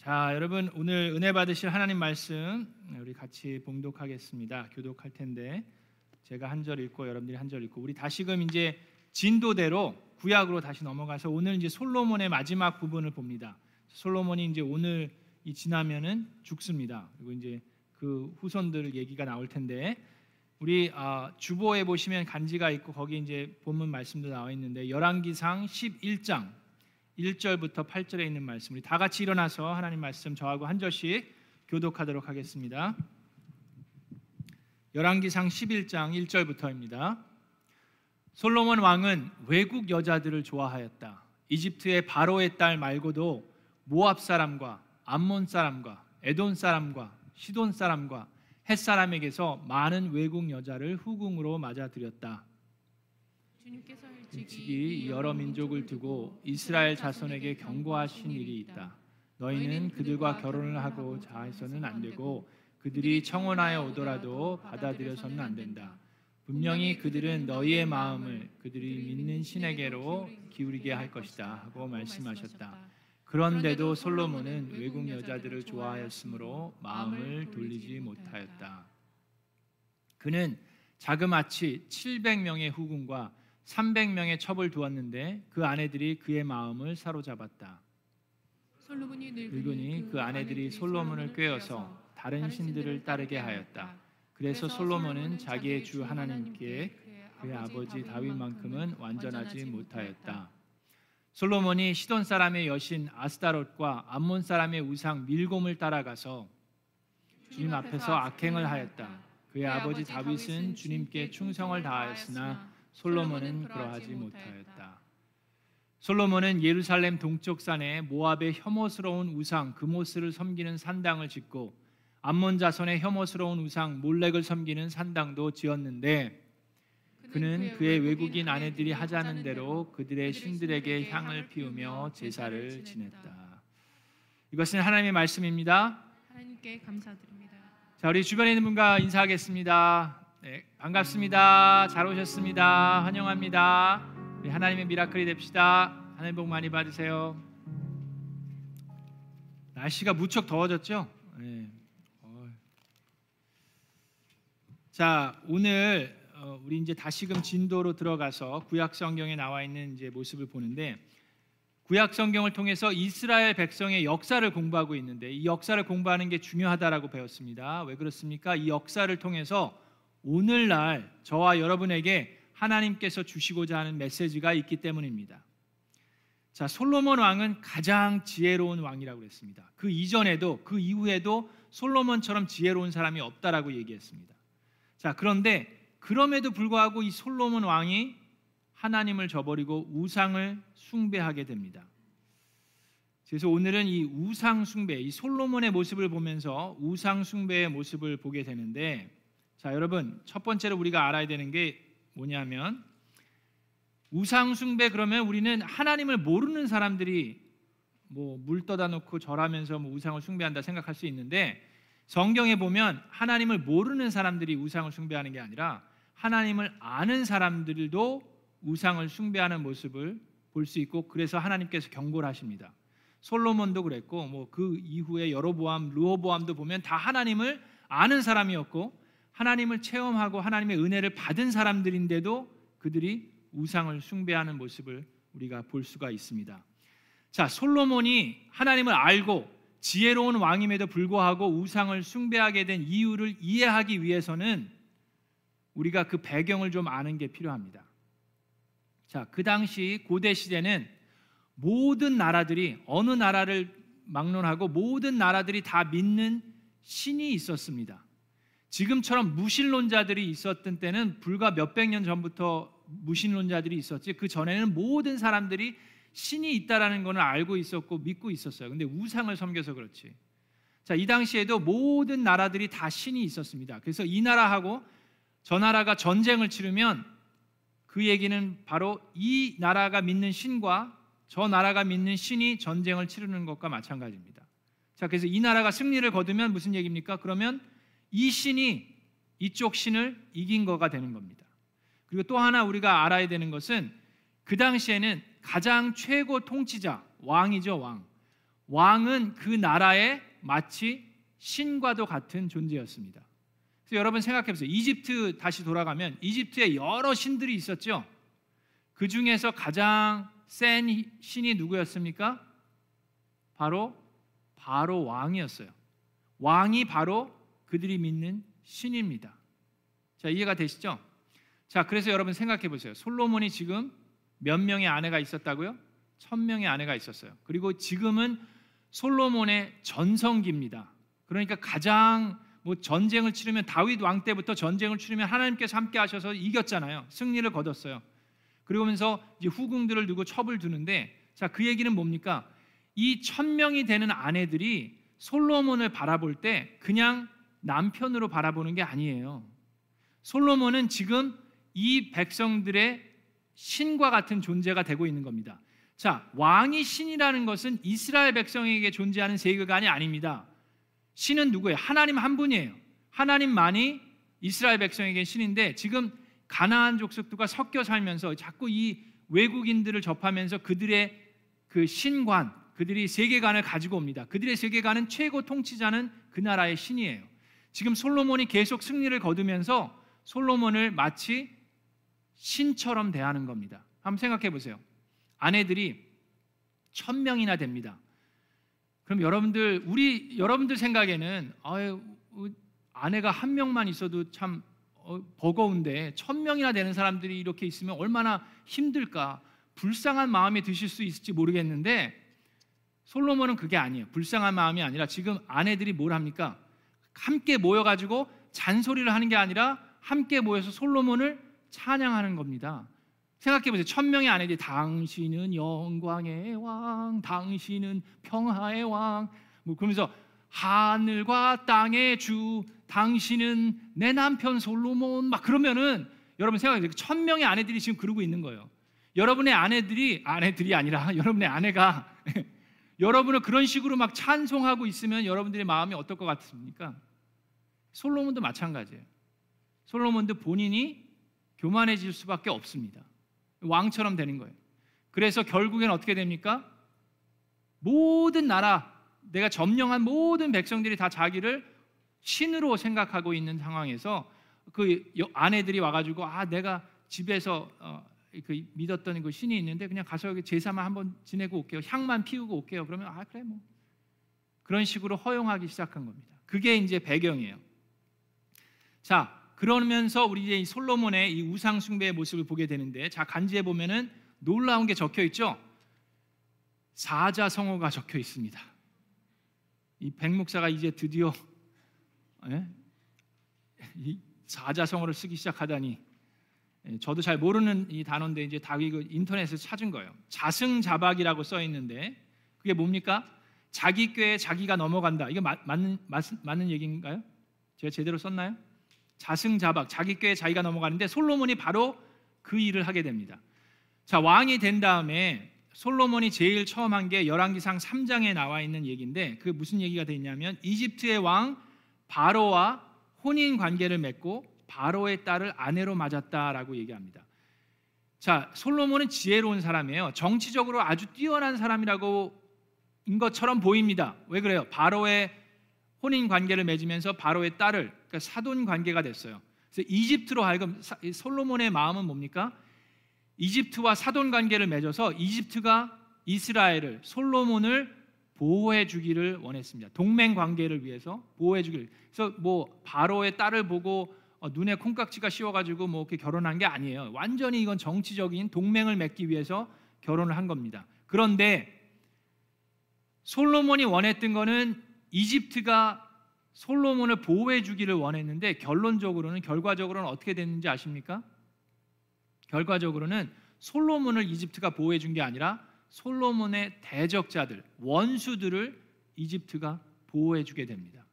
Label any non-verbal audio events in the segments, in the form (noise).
자, 여러분 오늘 은혜 받으실 하나님 말씀 우리 같이 봉독하겠습니다. 교독할 텐데 제가 한 절 읽고 여러분들이 한 절 읽고 우리 다시금 이제 진도대로 구약으로 다시 넘어가서 오늘 이제 솔로몬의 마지막 부분을 봅니다. 솔로몬이 이제 오늘 이 지나면은 죽습니다. 그리고 이제 그 후손들 얘기가 나올 텐데 우리 아, 주보에 보시면 간지가 있고 거기 이제 본문 말씀도 나와 있는데 열왕기상 11장 1절부터 8절에 있는 말씀 우리 다 같이 일어나서 하나님 말씀 저하고 한 절씩 교독하도록 하겠습니다. 열왕기상 11장 1절부터입니다. 솔로몬 왕은 외국 여자들을 좋아하였다. 이집트의 바로의 딸 말고도 모압 사람과 암몬 사람과 에돈 사람과 시돈 사람과 햇 사람에게서 많은 외국 여자를 후궁으로 맞아들였다. 주님께서 일찍이 여러 민족을 두고 이스라엘 자손에게 경고하신 일이 있다. 너희는 그들과 결혼을 하고 자해서는 안 되고 그들이 청혼하여 오더라도 받아들여서는 안 된다. 분명히 그들은 너희의 마음을 그들이 믿는 신에게로 기울이게 할 것이다 하고 말씀하셨다. 그런데도 솔로몬은 외국 여자들을 좋아하였으므로 마음을 돌리지 못하였다. 그는 자그마치 700명의 후궁과 300명의 첩을 두었는데 그 아내들이 그의 마음을 사로잡았다. 솔로몬이 늙으니 그 아내들이 솔로몬을 꾀어서 다른 신들을 따르게 하였다. 그래서 솔로몬은 자기의 주 하나님께 그의 아버지 다윗만큼은 완전하지 못하였다. 솔로몬이 시돈 사람의 여신 아스타롯과 암몬 사람의 우상 밀곰을 따라가서 주님 앞에서 악행을 하였다. 그의 아버지 다윗은 주님께 충성을 다하였으나 솔로몬은 그러하지 못하였다. 솔로몬은 예루살렘 동쪽 산에 모압의 혐오스러운 우상 그모스를 섬기는 산당을 짓고 암몬 자손의 혐오스러운 우상 몰렉을 섬기는 산당도 지었는데 그는 그의 외국인 아내들이 하자는 대로 그들의 신들에게 향을 피우며 제사를 지냈다. 이것은 하나님의 말씀입니다. 하나님께 감사드립니다. 자, 우리 주변에 있는 분과 인사하겠습니다. 네, 반갑습니다. 잘 오셨습니다. 환영합니다. 우리 하나님의 미라클이 됩시다. 하나님 복 많이 받으세요. 날씨가 무척 더워졌죠? 네. 자, 오늘 어, 우리 이제 다시금 진도로 들어가서 구약 성경에 나와 있는 이제 모습을 보는데 구약 성경을 통해서 이스라엘 백성의 역사를 공부하고 있는데 이 역사를 공부하는 게 중요하다라고 배웠습니다. 왜 그렇습니까? 이 역사를 통해서 오늘날 저와 여러분에게 하나님께서 주시고자 하는 메시지가 있기 때문입니다. 자, 솔로몬 왕은 가장 지혜로운 왕이라고 했습니다. 그 이전에도 그 이후에도 솔로몬처럼 지혜로운 사람이 없다라고 얘기했습니다. 자, 그런데 그럼에도 불구하고 이 솔로몬 왕이 하나님을 저버리고 우상을 숭배하게 됩니다. 그래서 오늘은 이 우상 숭배, 이 솔로몬의 모습을 보면서 우상 숭배의 모습을 보게 되는데 자, 여러분, 첫 번째로 우리가 알아야 되는 게 뭐냐면 우상 숭배 그러면 우리는 하나님을 모르는 사람들이 뭐 물 떠다 놓고 절하면서 뭐 우상을 숭배한다 생각할 수 있는데 성경에 보면 하나님을 모르는 사람들이 우상을 숭배하는 게 아니라 하나님을 아는 사람들도 우상을 숭배하는 모습을 볼 수 있고 그래서 하나님께서 경고를 하십니다. 솔로몬도 그랬고 뭐 그 이후에 여로보암, 르호보암도 보면 다 하나님을 아는 사람이었고 하나님을 체험하고 하나님의 은혜를 받은 사람들인데도 그들이 우상을 숭배하는 모습을 우리가 볼 수가 있습니다. 자, 솔로몬이 하나님을 알고 지혜로운 왕임에도 불구하고 우상을 숭배하게 된 이유를 이해하기 위해서는 우리가 그 배경을 좀 아는 게 필요합니다. 자, 그 당시 고대 시대는 모든 나라들이 어느 나라를 막론하고 모든 나라들이 다 믿는 신이 있었습니다. 지금처럼 무신론자들이 있었던 때는 불과 몇백 년 전부터 무신론자들이 있었지 그 전에는 모든 사람들이 신이 있다라는 것을 알고 있었고 믿고 있었어요. 근데 우상을 섬겨서 그렇지. 자, 이 당시에도 모든 나라들이 다 신이 있었습니다. 그래서 이 나라하고 저 나라가 전쟁을 치르면 그 얘기는 바로 이 나라가 믿는 신과 저 나라가 믿는 신이 전쟁을 치르는 것과 마찬가지입니다. 자, 그래서 이 나라가 승리를 거두면 무슨 얘기입니까? 그러면 이 신이 이쪽 신을 이긴 거가 되는 겁니다. 그리고 또 하나 우리가 알아야 되는 것은 그 당시에는 가장 최고 통치자 왕이죠 왕 왕은 그 나라의 마치 신과도 같은 존재였습니다. 그래서 여러분 생각해 보세요. 이집트 다시 돌아가면 이집트에 여러 신들이 있었죠. 그 중에서 가장 센 신이 누구였습니까? 바로 바로 왕이었어요. 왕이 바로 그들이 믿는 신입니다. 자, 이해가 되시죠? 자, 그래서 여러분 생각해 보세요. 솔로몬이 지금 몇 명의 아내가 있었다고요? 천 명의 아내가 있었어요. 그리고 지금은 솔로몬의 전성기입니다. 그러니까 가장 뭐 전쟁을 치르면 다윗 왕 때부터 전쟁을 치르면 하나님께서 함께 하셔서 이겼잖아요. 승리를 거뒀어요. 그러면서 이제 후궁들을 두고 첩을 두는데 자, 그 얘기는 뭡니까? 이 천 명이 되는 아내들이 솔로몬을 바라볼 때 그냥 남편으로 바라보는 게 아니에요. 솔로몬은 지금 이 백성들의 신과 같은 존재가 되고 있는 겁니다. 자, 왕이 신이라는 것은 이스라엘 백성에게 존재하는 세계관이 아닙니다. 신은 누구예요? 하나님 한 분이에요. 하나님만이 이스라엘 백성에게 신인데 지금 가나안 족속들과 섞여 살면서 자꾸 이 외국인들을 접하면서 그들의 그 신관, 그들이 세계관을 가지고 옵니다. 그들의 세계관은 최고 통치자는 그 나라의 신이에요. 지금 솔로몬이 계속 승리를 거두면서 솔로몬을 마치 신처럼 대하는 겁니다. 한번 생각해 보세요. 아내들이 천 명이나 됩니다. 그럼 여러분들 우리 여러분들 생각에는 아유 아내가 한 명만 있어도 참 어, 버거운데 천 명이나 되는 사람들이 이렇게 있으면 얼마나 힘들까 불쌍한 마음이 드실 수 있을지 모르겠는데 솔로몬은 그게 아니에요. 불쌍한 마음이 아니라 지금 아내들이 뭘 합니까? 함께 모여가지고 잔소리를 하는 게 아니라 함께 모여서 솔로몬을 찬양하는 겁니다. 생각해 보세요. 천 명의 아내들이 당신은 영광의 왕, 당신은 평화의 왕, 뭐 그러면서 하늘과 땅의 주, 당신은 내 남편 솔로몬, 막 그러면은 여러분 생각해 보세요. 천 명의 아내들이 지금 그러고 있는 거예요. 여러분의 아내들이 아내들이 아니라 (laughs) 여러분의 아내가 여러분을 그런 식으로 막 찬송하고 있으면 여러분들의 마음이 어떨 것 같습니까? 솔로몬도 마찬가지예요. 솔로몬도 본인이 교만해질 수밖에 없습니다. 왕처럼 되는 거예요. 그래서 결국엔 어떻게 됩니까? 모든 나라, 내가 점령한 모든 백성들이 다 자기를 신으로 생각하고 있는 상황에서 그 아내들이 와가지고 아 내가 집에서 어, 그 믿었던 그 신이 있는데 그냥 가서 제사만 한번 지내고 올게요. 향만 피우고 올게요. 그러면 아 그래 뭐 그런 식으로 허용하기 시작한 겁니다. 그게 이제 배경이에요. 자 그러면서 우리 이제 솔로몬의 이 우상 숭배의 모습을 보게 되는데 자 간지에 보면은 놀라운 게 적혀 있죠. 사자성어가 적혀 있습니다. 이 백목사가 이제 드디어 예? 이 사자성어를 쓰기 시작하다니 예, 저도 잘 모르는 이 단어인데 이제 다윗 그 인터넷에서 찾은 거예요. 자승자박이라고 써 있는데 그게 뭡니까? 자기 꾀에 자기가 넘어간다. 이거 맞, 맞는 맞, 맞는 얘기인가요? 제가 제대로 썼나요? 자승자박, 자기 꾀에 자기가 넘어가는데 솔로몬이 바로 그 일을 하게 됩니다. 자, 왕이 된 다음에 솔로몬이 제일 처음 한 게 열왕기상 3장에 나와 있는 얘기인데 그 무슨 얘기가 되 있냐면 이집트의 왕 바로와 혼인 관계를 맺고 바로의 딸을 아내로 맞았다라고 얘기합니다. 자, 솔로몬은 지혜로운 사람이에요. 정치적으로 아주 뛰어난 사람이라고 인 것처럼 보입니다. 왜 그래요? 바로의 혼인 관계를 맺으면서 바로의 딸을 그러니까 사돈 관계가 됐어요. 그래서 이집트로 하여금 솔로몬의 마음은 뭡니까? 이집트와 사돈 관계를 맺어서 이집트가 이스라엘을 솔로몬을 보호해 주기를 원했습니다. 동맹 관계를 위해서 보호해 주기를. 그래서 뭐 바로의 딸을 보고 어, 눈에 콩깍지가 씌워가지고 뭐 이렇게 결혼한 게 아니에요. 완전히 이건 정치적인 동맹을 맺기 위해서 결혼을 한 겁니다. 그런데 솔로몬이 원했던 거는 이집트가 솔로몬을 보호해 주기를 원했는데 결론적으로는 결과적으로는 어떻게 됐는지 아십니까? 결과적으로는 솔로몬을 이집트가 보호해 준 게 아니라 솔로몬의 대적자들, 원수들을 이집트가 보호해 주게 됩니다.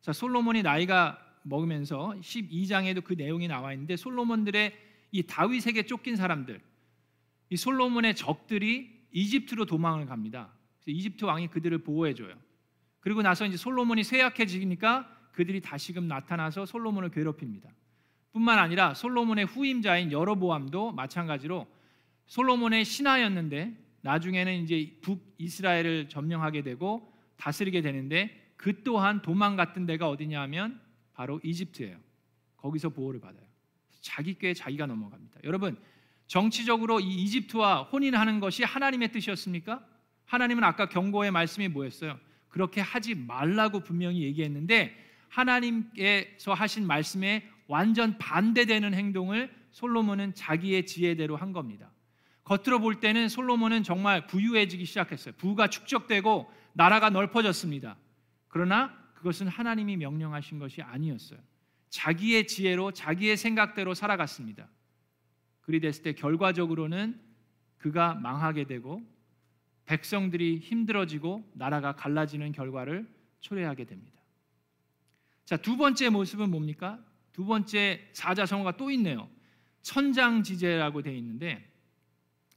자, 솔로몬이 나이가 먹으면서 12장에도 그 내용이 나와 있는데 솔로몬들의 이 다윗에게 쫓긴 사람들, 이 솔로몬의 적들이 이집트로 도망을 갑니다. 이집트 왕이 그들을 보호해 줘요. 그리고 나서 이제 솔로몬이 쇠약해지니까 그들이 다시금 나타나서 솔로몬을 괴롭힙니다. 뿐만 아니라 솔로몬의 후임자인 여로보암도 마찬가지로 솔로몬의 신하였는데 나중에는 이제 북이스라엘을 점령하게 되고 다스리게 되는데 그 또한 도망갔던 데가 어디냐면 바로 이집트예요. 거기서 보호를 받아요. 자기 꾀에 자기가 넘어갑니다. 여러분 정치적으로 이 이집트와 혼인하는 것이 하나님의 뜻이었습니까? 하나님은 아까 경고의 말씀이 뭐였어요? 그렇게 하지 말라고 분명히 얘기했는데 하나님께서 하신 말씀에 완전 반대되는 행동을 솔로몬은 자기의 지혜대로 한 겁니다. 겉으로 볼 때는 솔로몬은 정말 부유해지기 시작했어요. 부가 축적되고 나라가 넓어졌습니다. 그러나 그것은 하나님이 명령하신 것이 아니었어요. 자기의 지혜로 자기의 생각대로 살아갔습니다. 그리 됐을 때 결과적으로는 그가 망하게 되고 백성들이 힘들어지고 나라가 갈라지는 결과를 초래하게 됩니다. 자, 두 번째 모습은 뭡니까? 두 번째 사자성어가 또 있네요. 천장지제라고 되어 있는데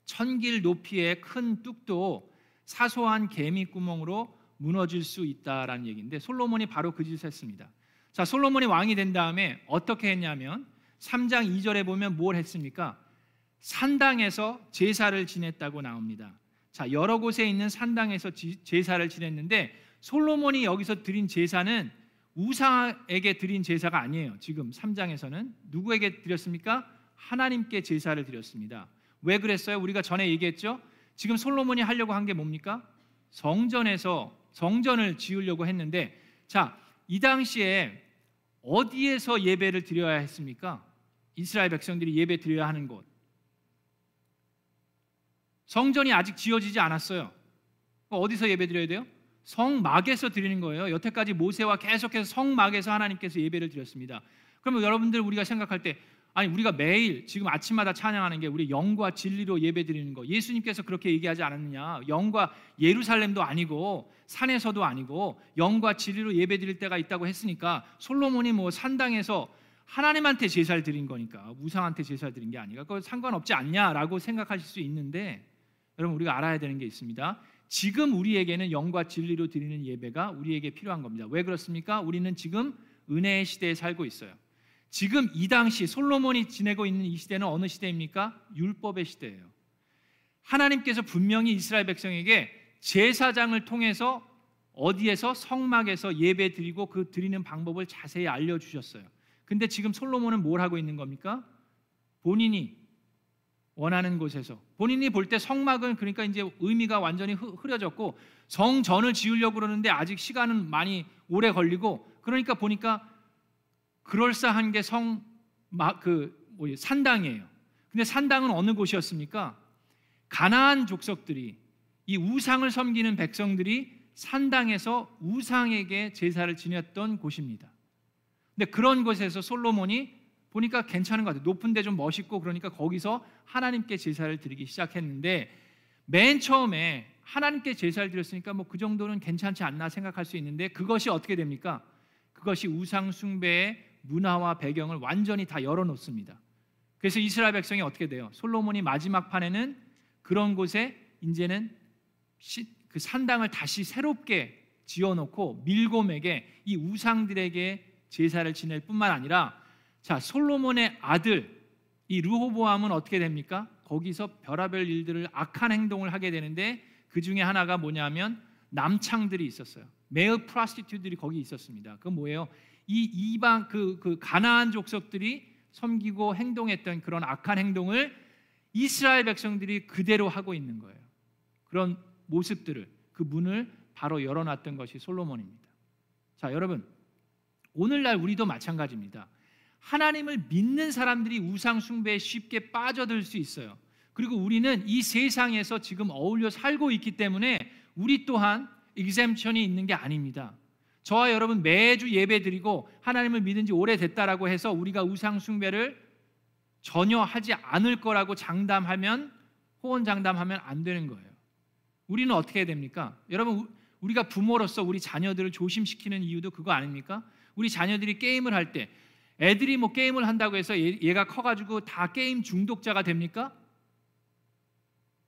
천길 높이의 큰 뚝도 사소한 개미 구멍으로 무너질 수 있다라는 얘기인데 솔로몬이 바로 그 짓을 했습니다. 자, 솔로몬이 왕이 된 다음에 어떻게 했냐면 3장 2절에 보면 뭘 했습니까? 산당에서 제사를 지냈다고 나옵니다. 자, 여러 곳에 있는 산당에서 제사를 지냈는데 솔로몬이 여기서 드린 제사는 우상에게 드린 제사가 아니에요. 지금 3장에서는 누구에게 드렸습니까? 하나님께 제사를 드렸습니다. 왜 그랬어요? 우리가 전에 얘기했죠. 지금 솔로몬이 하려고 한 게 뭡니까? 성전에서 성전을 지으려고 했는데 자, 이 당시에 어디에서 예배를 드려야 했습니까? 이스라엘 백성들이 예배 드려야 하는 곳. 성전이 아직 지어지지 않았어요. 어디서 예배 드려야 돼요? 성막에서 드리는 거예요. 여태까지 모세와 계속해서 성막에서 하나님께서 예배를 드렸습니다. 그러면 여러분들 우리가 생각할 때 아니 우리가 매일 지금 아침마다 찬양하는 게 우리 영과 진리로 예배드리는 거. 예수님께서 그렇게 얘기하지 않았느냐? 영과 예루살렘도 아니고 산에서도 아니고 영과 진리로 예배드릴 때가 있다고 했으니까 솔로몬이 뭐 산당에서 하나님한테 제사를 드린 거니까 우상한테 제사를 드린 게 아니라 그거 상관없지 않냐라고 생각하실 수 있는데 여러분 우리가 알아야 되는 게 있습니다. 지금 우리에게는 영과 진리로 드리는 예배가 우리에게 필요한 겁니다. 왜 그렇습니까? 우리는 지금 은혜의 시대에 살고 있어요 지금 이 당시 솔로몬이 지내고 있는 이 시대는 어느 시대입니까? 율법의 시대예요. 하나님께서 분명히 이스라엘 백성에게 제사장을 통해서 어디에서 성막에서 예배 드리고 그 드리는 방법을 자세히 알려 주셨어요. 근데 지금 솔로몬은 뭘 하고 있는 겁니까? 본인이 원하는 곳에서 본인이 볼 때 성막은 그러니까 이제 의미가 완전히 흐려졌고 성전을 지으려고 그러는데 아직 시간은 많이 오래 걸리고 그러니까 보니까 그럴싸한 게 성그 뭐 산당이에요. 근데 산당은 어느 곳이었습니까? 가나안 족속들이 이 우상을 섬기는 백성들이 산당에서 우상에게 제사를 지냈던 곳입니다. 근데 그런 곳에서 솔로몬이 보니까 괜찮은 것 같아요. 높은데 좀 멋있고 그러니까 거기서 하나님께 제사를 드리기 시작했는데 맨 처음에 하나님께 제사를 드렸으니까 뭐 그 정도는 괜찮지 않나 생각할 수 있는데 그것이 어떻게 됩니까? 그것이 우상 숭배의 문화와 배경을 완전히 다 열어놓습니다. 그래서 이스라엘 백성이 어떻게 돼요? 솔로몬이 마지막 판에는 그런 곳에 이제는 그 산당을 다시 새롭게 지어놓고 밀곰에게 이 우상들에게 제사를 지낼 뿐만 아니라 자 솔로몬의 아들 이 르호보암은 어떻게 됩니까? 거기서 별하별 일들을 악한 행동을 하게 되는데 그 중에 하나가 뭐냐면 남창들이 있었어요. 매어 프라스티튜들이 거기 있었습니다. 그 뭐예요? 이 이방 그, 그 가나안 족속들이 섬기고 행동했던 그런 악한 행동을 이스라엘 백성들이 그대로 하고 있는 거예요. 그런 모습들을 그 문을 바로 열어놨던 것이 솔로몬입니다. 자, 여러분 오늘날 우리도 마찬가지입니다. 하나님을 믿는 사람들이 우상 숭배에 쉽게 빠져들 수 있어요. 그리고 우리는 이 세상에서 지금 어울려 살고 있기 때문에 우리 또한 익셈션이 있는 게 아닙니다. 저와 여러분 매주 예배 드리고 하나님을 믿은 지 오래됐다라고 해서 우리가 우상 숭배를 전혀 하지 않을 거라고 장담하면 호언 장담하면 안 되는 거예요. 우리는 어떻게 해야 됩니까? 여러분 우리가 부모로서 우리 자녀들을 조심시키는 이유도 그거 아닙니까? 우리 자녀들이 게임을 할 때 애들이 뭐 게임을 한다고 해서 얘, 가 커가지고 다 게임 중독자가 됩니까?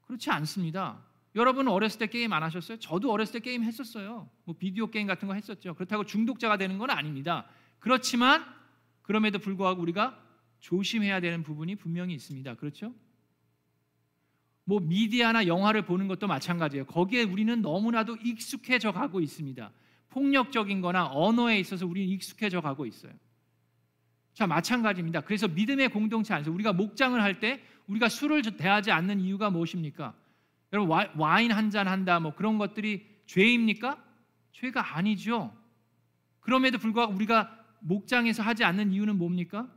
그렇지 않습니다. 여러분 어렸을 때 게임 안 하셨어요? 저도 어렸을 때 게임 했었어요. 뭐 비디오 게임 같은 거 했었죠. 그렇다고 중독자가 되는 건 아닙니다. 그렇지만 그럼에도 불구하고 우리가 조심해야 되는 부분이 분명히 있습니다. 그렇죠? 뭐 미디어나 영화를 보는 것도 마찬가지예요. 거기에 우리는 너무나도 익숙해져 가고 있습니다. 폭력적인 거나 언어에 있어서 우리는 익숙해져 가고 있어요. 자, 마찬가지입니다. 그래서 믿음의 공동체 안에서 우리가 목장을 할 때 우리가 술을 대하지 않는 이유가 무엇입니까? 여러분 와 인 한 잔 한다 뭐 그런 것들이 죄입니까? 죄가 아니죠. 그럼에도 불구하고 우리가 목장에서 하지 않는 이유는 뭡니까?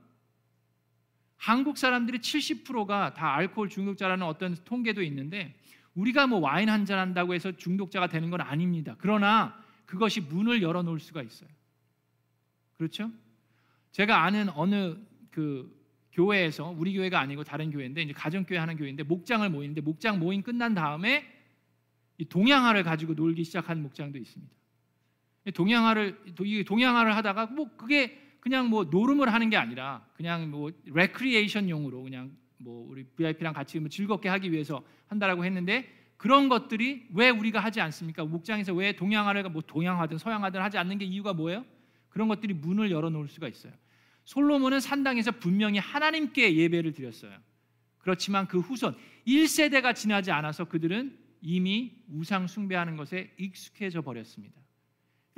한국 사람들의 70%가 다 알코올 중독자라는 어떤 통계도 있는데 우리가 뭐 와인 한 잔 한다고 해서 중독자가 되는 건 아닙니다. 그러나 그것이 문을 열어 놓을 수가 있어요. 그렇죠? 제가 아는 어느 그 교회에서 우리 교회가 아니고 다른 교회인데 이제 가정교회 하는 교회인데 목장을 모이는데 목장 모임 끝난 다음에 이 동양화를 가지고 놀기 시작한 목장도 있습니다. 동양화를 동양화를 하다가 뭐 그게 그냥 뭐 노름을 하는 게 아니라 그냥 뭐 레크리에이션용으로 그냥 뭐 우리 VIP랑 같이 뭐 즐겁게 하기 위해서 한다라고 했는데 그런 것들이 왜 우리가 하지 않습니까? 목장에서 왜 동양화를 뭐 동양화든 서양화든 하지 않는 게 이유가 뭐예요? 그런 것들이 문을 열어 놓을 수가 있어요. 솔로몬은 산당에서 분명히 하나님께 예배를 드렸어요. 그렇지만 그 후손 1세대가 지나지 않아서 그들은 이미 우상 숭배하는 것에 익숙해져 버렸습니다.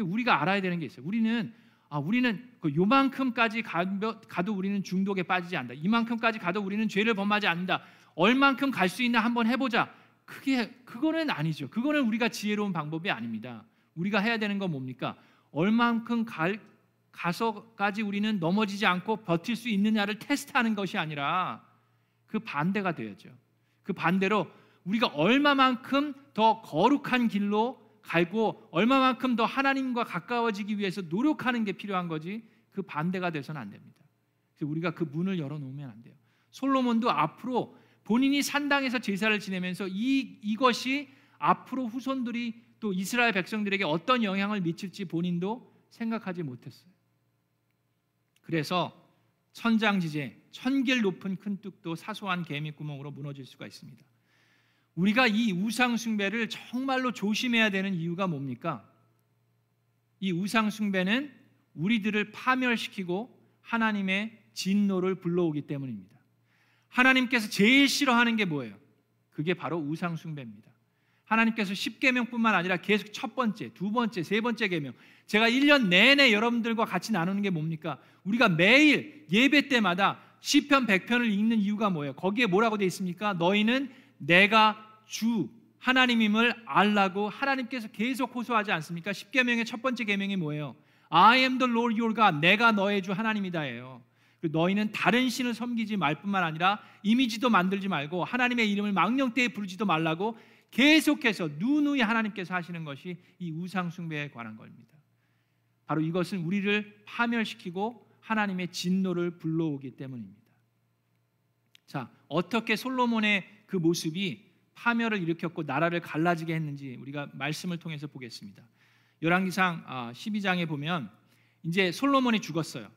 우리가 알아야 되는 게 있어요. 우리는 아, 우리는 그 요만큼까지 가도 우리는 중독에 빠지지 않는다. 이만큼까지 가도 우리는 죄를 범하지 않는다. 얼만큼 갈 수 있나 한번 해보자. 그게 그거는 아니죠. 그거는 우리가 지혜로운 방법이 아닙니다. 우리가 해야 되는 건 뭡니까? 얼만큼 갈 가서까지 우리는 넘어지지 않고 버틸 수 있느냐를 테스트하는 것이 아니라 그 반대가 되야죠. 그 반대로 우리가 얼마만큼 더 거룩한 길로 갈고 얼마만큼 더 하나님과 가까워지기 위해서 노력하는 게 필요한 거지 그 반대가 돼서는 안 됩니다. 그래서 우리가 그 문을 열어 놓으면 안 돼요. 솔로몬도 앞으로 본인이 산당에서 제사를 지내면서 이 이것이 앞으로 후손들이 또 이스라엘 백성들에게 어떤 영향을 미칠지 본인도 생각하지 못했어요. 그래서 천장지제, 천길 높은 큰 뚝도 사소한 개미 구멍으로 무너질 수가 있습니다. 우리가 이 우상 숭배를 정말로 조심해야 되는 이유가 뭡니까? 이 우상 숭배는 우리들을 파멸시키고 하나님의 진노를 불러오기 때문입니다. 하나님께서 제일 싫어하는 게 뭐예요? 그게 바로 우상 숭배입니다. 하나님께서 10계명뿐만 아니라 계속 첫 번째, 두 번째, 세 번째 계명. 제가 1년 내내 여러분들과 같이 나누는 게 뭡니까? 우리가 매일 예배 때마다 시편 100편을 읽는 이유가 뭐예요? 거기에 뭐라고 되어 있습니까? 너희는 내가 주 하나님임을 알라고 하나님께서 계속 호소하지 않습니까? 10계명의 첫 번째 계명이 뭐예요? I am the Lord your God. 내가 너의 주 하나님이다예요. 그 너희는 다른 신을 섬기지 말 뿐만 아니라 이미지도 만들지 말고 하나님의 이름을 망령때에 부르지도 말라고 계속해서 누누이 하나님께서 하시는 것이 이 우상 숭배에 관한 겁니다. 바로 이것은 우리를 파멸시키고 하나님의 진노를 불러오기 때문입니다. 자, 어떻게 솔로몬의 그 모습이 파멸을 일으켰고 나라를 갈라지게 했는지 우리가 말씀을 통해서 보겠습니다. 열왕기상 12장에 아, 보면 이제 솔로몬이 죽었어요.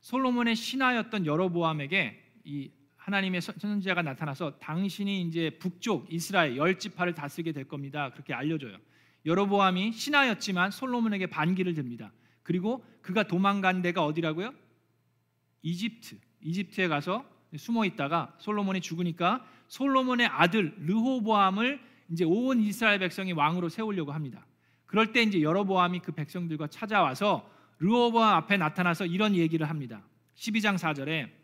솔로몬의 신하였던 여로보암에게 이 하나님의 선지자가 나타나서 당신이 이제 북쪽 이스라엘 열 지파를 다스리게 될 겁니다. 그렇게 알려줘요. 여로보암이 신하였지만 솔로몬에게 반기를 듭니다. 그리고 그가 도망간 데가 어디라고요? 이집트. 이집트에 가서 숨어 있다가 솔로몬이 죽으니까 솔로몬의 아들 르호보암을 이제 온 이스라엘 백성이 왕으로 세우려고 합니다. 그럴 때 이제 여로보암이 그 백성들과 찾아와서 르호보암 앞에 나타나서 이런 얘기를 합니다. 12장 4절에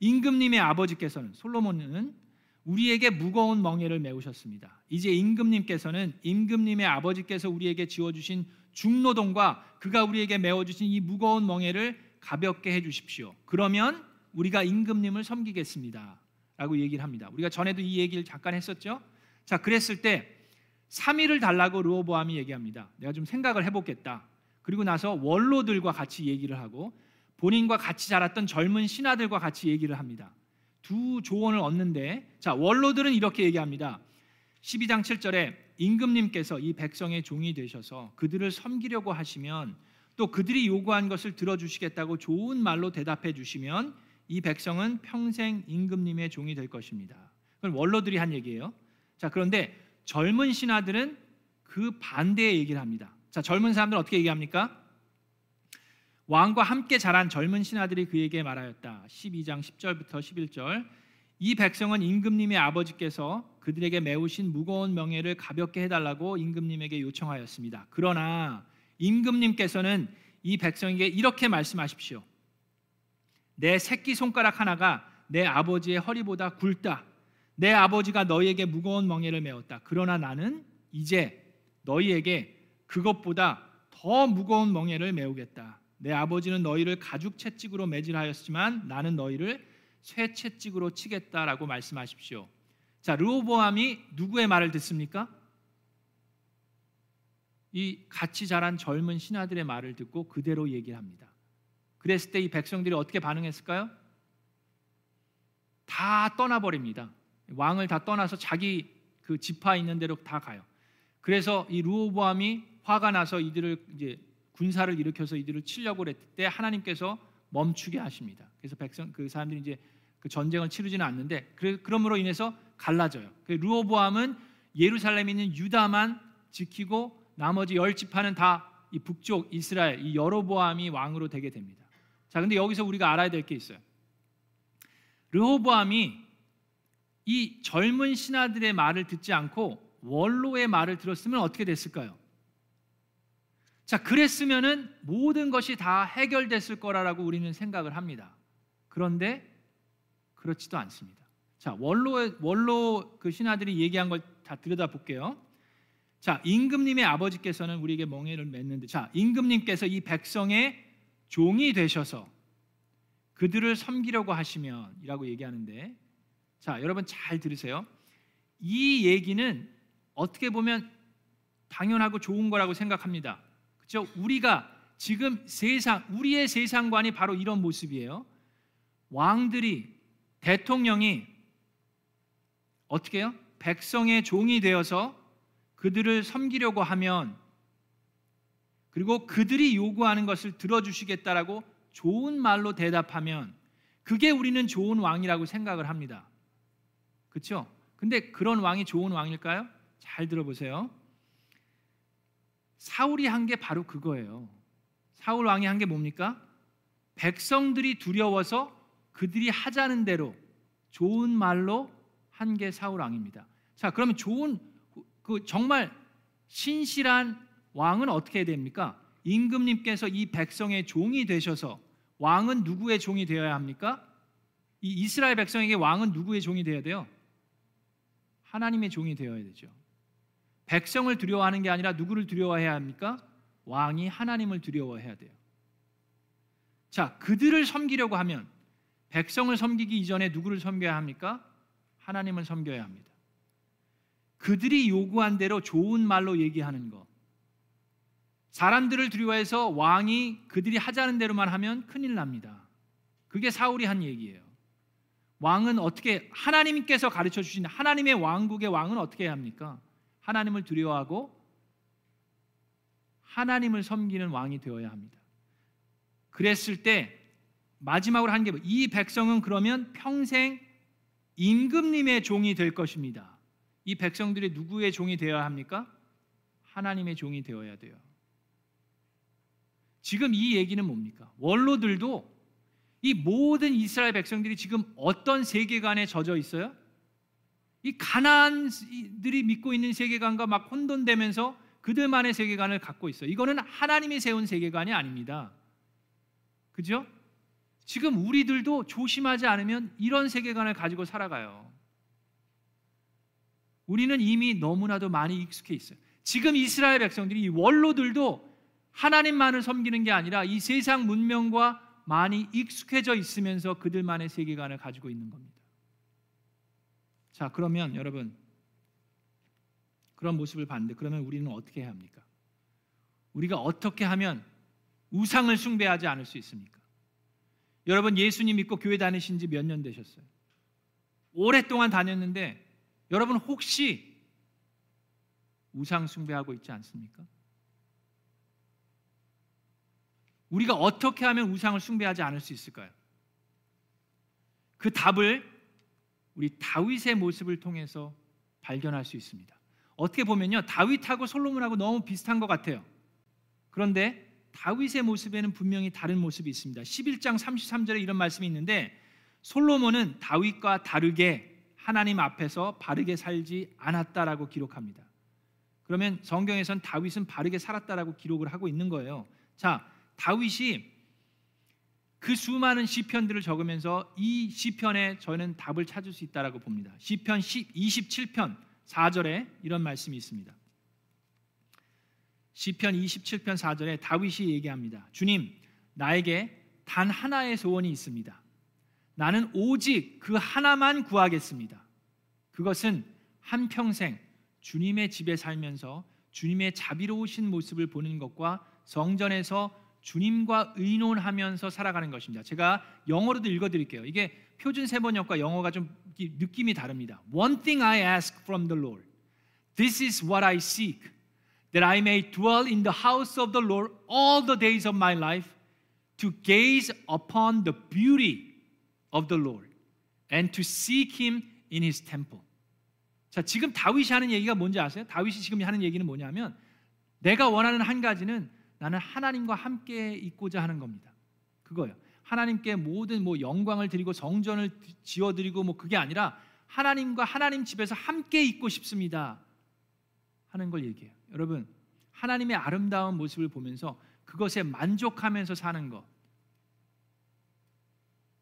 임금님의 아버지께서는 솔로몬은 우리에게 무거운 멍에를 메우셨습니다. 이제 임금님께서는 임금님의 아버지께서 우리에게 지어주신 중노동과 그가 우리에게 메워주신 이 무거운 멍에를 가볍게 해주십시오. 그러면 우리가 임금님을 섬기겠습니다. 라고 얘기를 합니다. 우리가 전에도 이 얘기를 잠깐 했었죠. 자, 그랬을 때 3일을 달라고 르호보암이 얘기합니다. 내가 좀 생각을 해보겠다. 그리고 나서 원로들과 같이 얘기를 하고 본인과 같이 자랐던 젊은 신하들과 같이 얘기를 합니다. 두 조언을 얻는데 자, 원로들은 이렇게 얘기합니다. 12장 7절에 임금님께서 이 백성의 종이 되셔서 그들을 섬기려고 하시면 또 그들이 요구한 것을 들어주시겠다고 좋은 말로 대답해 주시면 이 백성은 평생 임금님의 종이 될 것입니다. 그건 원로들이 한 얘기예요. 자, 그런데 젊은 신하들은 그 반대의 얘기를 합니다. 자, 젊은 사람들은 어떻게 얘기합니까? 왕과 함께 자란 젊은 신하들이 그에게 말하였다. 12장 10절부터 11절. 이 백성은 임금님의 아버지께서 그들에게 메우신 무거운 명예를 가볍게 해달라고 임금님에게 요청하였습니다. 그러나 임금님께서는 이 백성에게 이렇게 말씀하십시오. 내 새끼 손가락 하나가 내 아버지의 허리보다 굵다. 내 아버지가 너희에게 무거운 멍에를 메웠다. 그러나 나는 이제 너희에게 그것보다 더 무거운 멍에를 메우겠다. 내 아버지는 너희를 가죽 채찍으로 매질하였지만 나는 너희를 쇠 채찍으로 치겠다라고 말씀하십시오. 자, 르호보암이 누구의 말을 듣습니까? 이 같이 자란 젊은 신하들의 말을 듣고 그대로 얘기를 합니다. 그랬을 때 이 백성들이 어떻게 반응했을까요? 다 떠나버립니다. 왕을 다 떠나서 자기 그 지파 있는 대로 다 가요. 그래서 이 루호보암이 화가 나서 이들을 이제 군사를 일으켜서 이들을 치려고 했을 때 하나님께서 멈추게 하십니다. 그래서 백성 그 사람들이 이제 그 전쟁을 치르지는 않는데 그, 그러므로 인해서 갈라져요. 그 루호보암은 예루살렘에 있는 유다만 지키고 나머지 열 지파는 다 이 북쪽 이스라엘 이 여로보암이 왕으로 되게 됩니다. 자, 근데 여기서 우리가 알아야 될 게 있어요. 르호보암이 이 젊은 신하들의 말을 듣지 않고 원로의 말을 들었으면 어떻게 됐을까요? 자, 그랬으면은 모든 것이 다 해결됐을 거라고 우리는 생각을 합니다. 그런데 그렇지도 않습니다. 자, 원로 원로 그 신하들이 얘기한 걸 다 들여다 볼게요. 자, 임금님의 아버지께서는 우리에게 멍에를 맺는데, 자, 임금님께서 이 백성의 종이 되셔서 그들을 섬기려고 하시면이라고 얘기하는데, 자, 여러분 잘 들으세요. 이 얘기는 어떻게 보면 당연하고 좋은 거라고 생각합니다. 그렇죠? 우리가 지금 세상 우리의 세상관이 바로 이런 모습이에요. 왕들이 대통령이 어떻게 해요? 백성의 종이 되어서 그들을 섬기려고 하면 그리고 그들이 요구하는 것을 들어주시겠다라고 좋은 말로 대답하면 그게 우리는 좋은 왕이라고 생각을 합니다. 그렇죠? 근데 그런 왕이 좋은 왕일까요? 잘 들어보세요. 사울이 한 게 바로 그거예요. 사울 왕이 한 게 뭡니까? 백성들이 두려워서 그들이 하자는 대로 좋은 말로 한 게 사울 왕입니다. 자, 그러면 좋은 그 정말 신실한 왕은 어떻게 됩니까? 임금님께서 이 백성의 종이 되셔서 왕은 누구의 종이 되어야 합니까? 이 이스라엘 백성에게 왕은 누구의 종이 되어야 돼요? 하나님의 종이 되어야 되죠. 백성을 두려워하는 게 아니라 누구를 두려워해야 합니까? 왕이 하나님을 두려워해야 돼요. 자, 그들을 섬기려고 하면 백성을 섬기기 이전에 누구를 섬겨야 합니까? 하나님을 섬겨야 합니다. 그들이 요구한 대로 좋은 말로 얘기하는 것. 사람들을 두려워해서 왕이 그들이 하자는 대로만 하면 큰일 납니다. 그게 사울이 한 얘기예요. 왕은 어떻게 하나님께서 가르쳐 주신 하나님의 왕국의 왕은 어떻게 해야 합니까? 하나님을 두려워하고 하나님을 섬기는 왕이 되어야 합니다. 그랬을 때 마지막으로 한 게 이 백성은 그러면 평생 임금님의 종이 될 것입니다. 이 백성들이 누구의 종이 되어야 합니까? 하나님의 종이 되어야 돼요. 지금 이 얘기는 뭡니까? 원로들도 이 모든 이스라엘 백성들이 지금 어떤 세계관에 젖어 있어요? 이 가나안들이 믿고 있는 세계관과 막 혼돈되면서 그들만의 세계관을 갖고 있어요. 이거는 하나님이 세운 세계관이 아닙니다. 그죠? 지금 우리들도 조심하지 않으면 이런 세계관을 가지고 살아가요. 우리는 이미 너무나도 많이 익숙해 있어요. 지금 이스라엘 백성들이 원로들도 하나님만을 섬기는 게 아니라 이 세상 문명과 많이 익숙해져 있으면서 그들만의 세계관을 가지고 있는 겁니다. 자, 그러면 여러분 그런 모습을 봤는데 그러면 우리는 어떻게 해야 합니까? 우리가 어떻게 하면 우상을 숭배하지 않을 수 있습니까? 여러분 예수님 믿고 교회 다니신 지 몇 년 되셨어요? 오랫동안 다녔는데 여러분 혹시 우상 숭배하고 있지 않습니까? 우리가 어떻게 하면 우상을 숭배하지 않을 수 있을까요? 그 답을 우리 다윗의 모습을 통해서 발견할 수 있습니다. 어떻게 보면요. 다윗하고 솔로몬하고 너무 비슷한 것 같아요. 그런데 다윗의 모습에는 분명히 다른 모습이 있습니다. 11장 33절에 이런 말씀이 있는데 솔로몬은 다윗과 다르게 하나님 앞에서 바르게 살지 않았다라고 기록합니다. 그러면 성경에선 다윗은 바르게 살았다라고 기록을 하고 있는 거예요. 자, 다윗이 그 수많은 시편들을 적으면서 이 시편에 저는 답을 찾을 수 있다라고 봅니다. 시편 27편 4절에 이런 말씀이 있습니다. 시편 27편 4절에 다윗이 얘기합니다. 주님, 나에게 단 하나의 소원이 있습니다. 나는 오직 그 하나만 구하겠습니다. 그것은 한평생 주님의 집에 살면서 주님의 자비로우신 모습을 보는 것과 성전에서 주님과 의논하면서 살아가는 것입니다. 제가 영어로도 읽어드릴게요. 이게 표준 세번역과 영어가 좀 느낌이 다릅니다. One thing I ask from the Lord, this is what I seek, that I may dwell in the house of the Lord all the days of my life, to gaze upon the beauty of the Lord, and to seek Him in His temple. 자, 지금 다윗이 하는 얘기가 뭔지 아세요? 다윗이 지금 하는 얘기는 뭐냐면 내가 원하는 한 가지는 나는 하나님과 함께 있고자 하는 겁니다. 그거예요. 하나님께 모든 뭐 영광을 드리고 성전을 지어 드리고 뭐 그게 아니라 하나님과 하나님 집에서 함께 있고 싶습니다. 하는 걸 얘기해요. 여러분, 하나님의 아름다운 모습을 보면서 그것에 만족하면서 사는 것.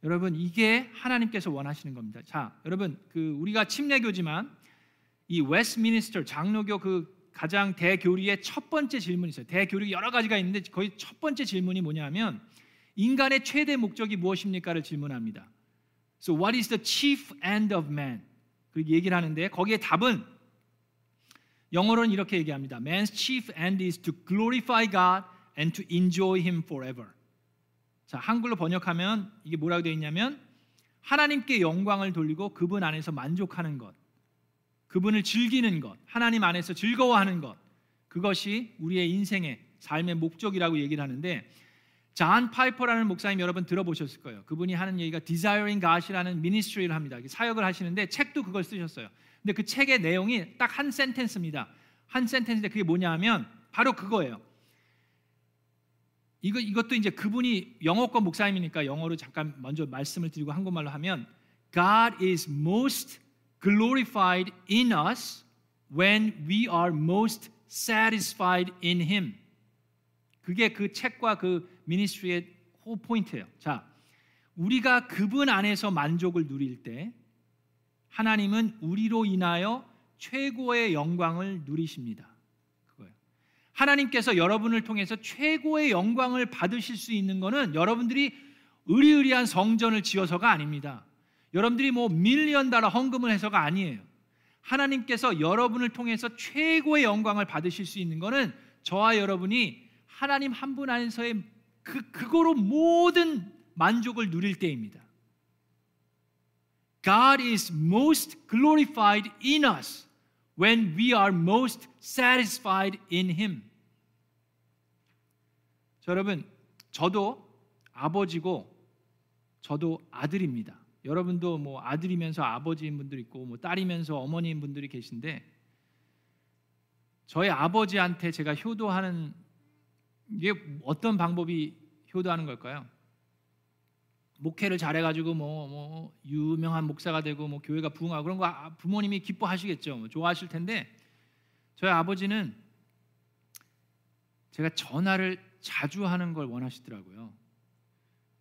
여러분, 이게 하나님께서 원하시는 겁니다. 자, 여러분, 그 우리가 침례교지만 이 웨스트미니스터 장로교 그 가장 대교리의 첫 번째 질문이 있어요. 대교리 여러 가지가 있는데 거의 첫 번째 질문이 뭐냐면 인간의 최대 목적이 무엇입니까를 질문합니다. So what is the chief end of man? 그렇게 얘기를 하는데 거기에 답은 영어로는 이렇게 얘기합니다. Man's chief end is to glorify God and to enjoy him forever. 자, 한글로 번역하면 이게 뭐라고 되어 있냐면 하나님께 영광을 돌리고 그분 안에서 만족하는 것. 그분을 즐기는 것, 하나님 안에서 즐거워하는 것, 그것이 우리의 인생의 삶의 목적이라고 얘기를 하는데 잔 파이퍼라는 목사님 여러분 들어보셨을 거예요. 그분이 하는 얘기가 Desiring God이라는 미니스트리를 합니다. 사역을 하시는데 책도 그걸 쓰셨어요. 근데 그 책의 내용이 딱 한 센텐스입니다. 한 센텐스인데 그게 뭐냐 하면 바로 그거예요. 이거 이것도 이제 그분이 영어권 목사님이니까 영어로 잠깐 먼저 말씀을 드리고 한국말로 하면 God is most glorified in us when we are most satisfied in him. 그게 그 책과 그 미니스트리의 호 포인트예요. 자, 우리가 그분 안에서 만족을 누릴 때 하나님은 우리로 인하여 최고의 영광을 누리십니다. 그거예요. 하나님께서 여러분을 통해서 최고의 영광을 받으실 수 있는 것은 여러분들이 의리의리한 성전을 지어서가 아닙니다. 여러분들이 뭐 밀리언 달러 헌금을 해서가 아니에요. 하나님께서 여러분을 통해서 최고의 영광을 받으실 수 있는 것은 저와 여러분이 하나님 한 분 안에서의 그 그거로 모든 만족을 누릴 때입니다. God is most glorified in us when we are most satisfied in him. 자, 여러분, 저도 아버지고 저도 아들입니다. 여러분도 뭐 아들이면서 아버지인 분들 있고 뭐 딸이면서 어머니인 분들이 계신데 저희 아버지한테 제가 효도하는 이게 어떤 방법이 효도하는 걸까요? 목회를 잘해가지고 뭐, 뭐 유명한 목사가 되고 뭐 교회가 부흥하고 그런 거 아, 부모님이 기뻐하시겠죠. 뭐 좋아하실 텐데 저희 아버지는 제가 전화를 자주 하는 걸 원하시더라고요.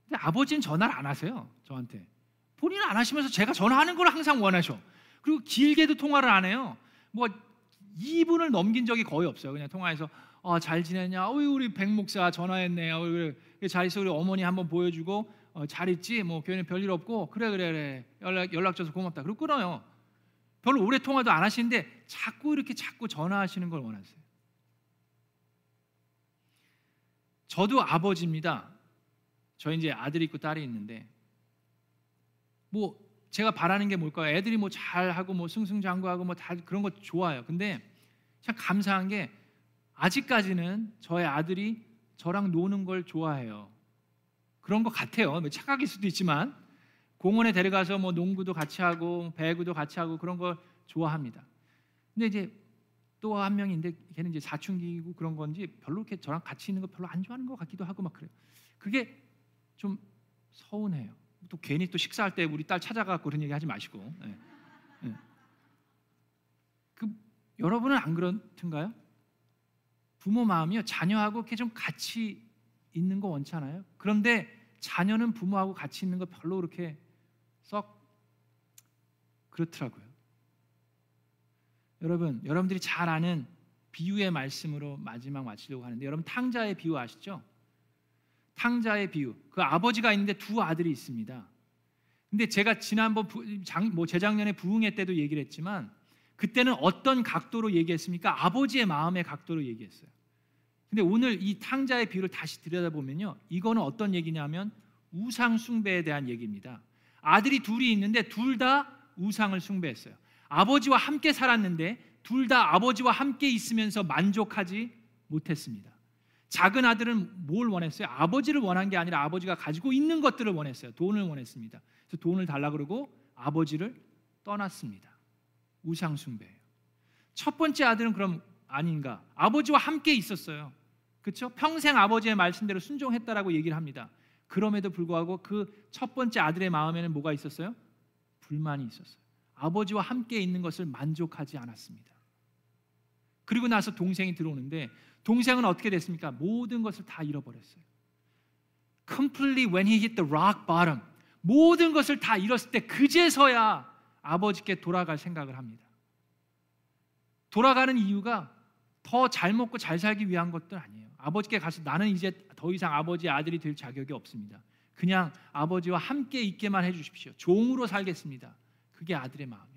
근데 아버지는 전화를 안 하세요. 저한테. 본인은 안 하시면서 제가 전화하는 걸 항상 원하셔. 그리고 길게도 통화를 안 해요. 뭐 2분을 넘긴 적이 거의 없어요. 그냥 통화해서 어, 잘 지냈냐? 어이 우리 백 목사 전화했네. 어, 그래, 잘 있어 우리 어머니 한번 보여주고 어, 잘 있지? 뭐 교회는 별일 없고 그래 그래 그래 연락 연락 줘서 고맙다. 그리고 끊어요. 별로 오래 통화도 안 하시는데 자꾸 이렇게 자꾸 전화하시는 걸 원하세요. 저도 아버지입니다. 저 이제 아들이 있고 딸이 있는데 뭐 제가 바라는 게 뭘까요? 애들이 뭐 잘하고 뭐 승승장구하고 뭐 다 그런 거 좋아요. 근데 참 감사한 게 아직까지는 저의 아들이 저랑 노는 걸 좋아해요. 그런 것 같아요. 뭐 착각일 수도 있지만 공원에 데려가서 뭐 농구도 같이 하고 배구도 같이 하고 그런 걸 좋아합니다. 근데 이제 또 한 명인데 걔는 이제 사춘기고 그런 건지 별로 이렇게 저랑 같이 있는 거 별로 안 좋아하는 것 같기도 하고 막 그래요. 그게 좀 서운해요. 또 괜히 또 식사할 때 우리 딸 찾아가고 그런 얘기 하지 마시고. 예. 예. 그 여러분은 안 그렇든가요? 부모 마음이요 자녀하고 이렇게 좀 같이 있는 거 원찮아요. 그런데 자녀는 부모하고 같이 있는 거 별로 그렇게 썩 그렇더라고요. 여러분, 여러분들이 잘 아는 비유의 말씀으로 마지막 마치려고 하는데 여러분 탕자의 비유 아시죠? 탕자의 비유. 그 아버지가 있는데 두 아들이 있습니다. 근데 제가 지난번 부, 장, 뭐 재작년에 부흥회 때도 얘기를 했지만 그때는 어떤 각도로 얘기했습니까? 아버지의 마음의 각도로 얘기했어요. 근데 오늘 이 탕자의 비유를 다시 들여다보면요. 이거는 어떤 얘기냐면 우상 숭배에 대한 얘기입니다. 아들이 둘이 있는데 둘 다 우상을 숭배했어요. 아버지와 함께 살았는데 둘 다 아버지와 함께 있으면서 만족하지 못했습니다. 작은 아들은 뭘 원했어요? 아버지를 원한 게 아니라 아버지가 가지고 있는 것들을 원했어요. 돈을 원했습니다. 그래서 돈을 달라 그러고 아버지를 떠났습니다. 우상 숭배예요. 첫 번째 아들은 그럼 아닌가? 아버지와 함께 있었어요. 그렇죠? 평생 아버지의 말씀대로 순종했다라고 얘기를 합니다. 그럼에도 불구하고 그 첫 번째 아들의 마음에는 뭐가 있었어요? 불만이 있었어요. 아버지와 함께 있는 것을 만족하지 않았습니다. 그리고 나서 동생이 들어오는데 동생은 어떻게 됐습니까? 모든 것을 다 잃어버렸어요. Completely when he hit the rock bottom. 모든 것을 다 잃었을 때 그제서야 아버지께 돌아갈 생각을 합니다. 돌아가는 이유가 더 잘 먹고 잘 살기 위한 것도 아니에요. 아버지께 가서 나는 이제 더 이상 아버지의 아들이 될 자격이 없습니다. 그냥 아버지와 함께 있게만 해주십시오. 종으로 살겠습니다. 그게 아들의 마음이에요.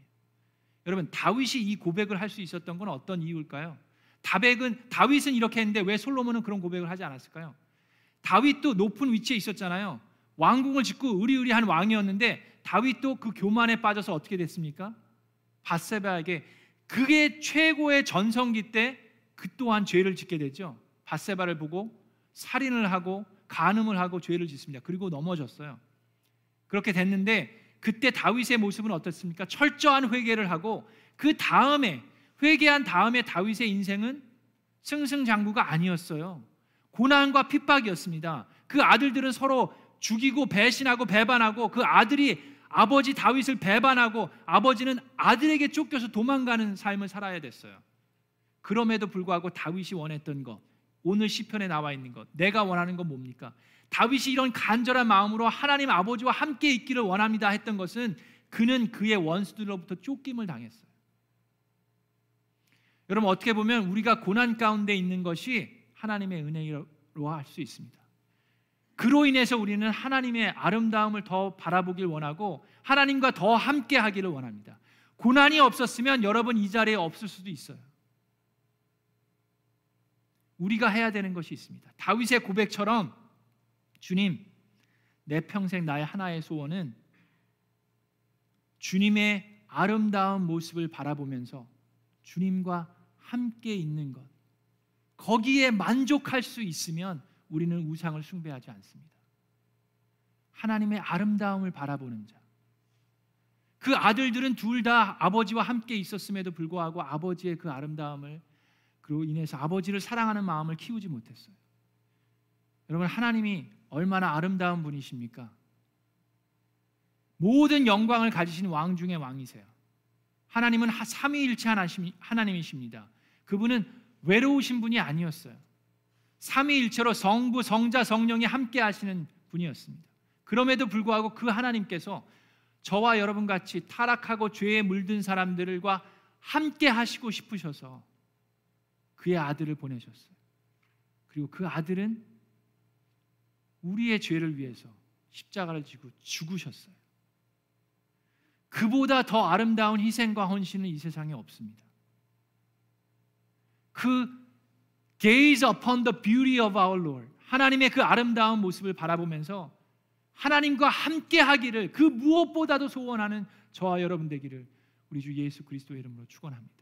여러분 다윗이 이 고백을 할 수 있었던 건 어떤 이유일까요? 다백은 다윗은 이렇게 했는데 왜 솔로몬은 그런 고백을 하지 않았을까요? 다윗도 높은 위치에 있었잖아요. 왕궁을 짓고 의리의리한 왕이었는데 다윗도 그 교만에 빠져서 어떻게 됐습니까? 바세바에게 그게 최고의 전성기 때 그 또한 죄를 짓게 되죠. 바세바를 보고 살인을 하고 간음을 하고 죄를 짓습니다. 그리고 넘어졌어요. 그렇게 됐는데 그때 다윗의 모습은 어떻습니까? 철저한 회개를 하고 그 다음에 회개한 다음에 다윗의 인생은 승승장구가 아니었어요. 고난과 핍박이었습니다. 그 아들들은 서로 죽이고 배신하고 배반하고 그 아들이 아버지 다윗을 배반하고 아버지는 아들에게 쫓겨서 도망가는 삶을 살아야 됐어요. 그럼에도 불구하고 다윗이 원했던 것, 오늘 시편에 나와 있는 것, 내가 원하는 건 뭡니까? 다윗이 이런 간절한 마음으로 하나님 아버지와 함께 있기를 원합니다 했던 것은 그는 그의 원수들로부터 쫓김을 당했어요. 여러분 어떻게 보면 우리가 고난 가운데 있는 것이 하나님의 은혜로 할 수 있습니다. 그로 인해서 우리는 하나님의 아름다움을 더 바라보길 원하고 하나님과 더 함께 하기를 원합니다. 고난이 없었으면 여러분 이 자리에 없을 수도 있어요. 우리가 해야 되는 것이 있습니다. 다윗의 고백처럼 주님, 내 평생 나의 하나의 소원은 주님의 아름다운 모습을 바라보면서 주님과 함께 있는 것. 거기에 만족할 수 있으면 우리는 우상을 숭배하지 않습니다. 하나님의 아름다움을 바라보는 자. 그 아들들은 둘 다 아버지와 함께 있었음에도 불구하고 아버지의 그 아름다움을 그로 인해서 아버지를 사랑하는 마음을 키우지 못했어요. 여러분 하나님이 얼마나 아름다운 분이십니까? 모든 영광을 가지신 왕 중의 왕이세요. 하나님은 삼위일체 하나님이십니다. 그분은 외로우신 분이 아니었어요. 삼위일체로 성부, 성자, 성령이 함께 하시는 분이었습니다. 그럼에도 불구하고 그 하나님께서 저와 여러분 같이 타락하고 죄에 물든 사람들과 함께 하시고 싶으셔서 그의 아들을 보내셨어요. 그리고 그 아들은 우리의 죄를 위해서 십자가를 지고 죽으셨어요. 그보다 더 아름다운 희생과 헌신은 이 세상에 없습니다. 그 gaze upon the beauty of our Lord 하나님의 그 아름다운 모습을 바라보면서 하나님과 함께 하기를 그 무엇보다도 소원하는 저와 여러분 되기를 우리 주 예수 그리스도의 이름으로 축원합니다.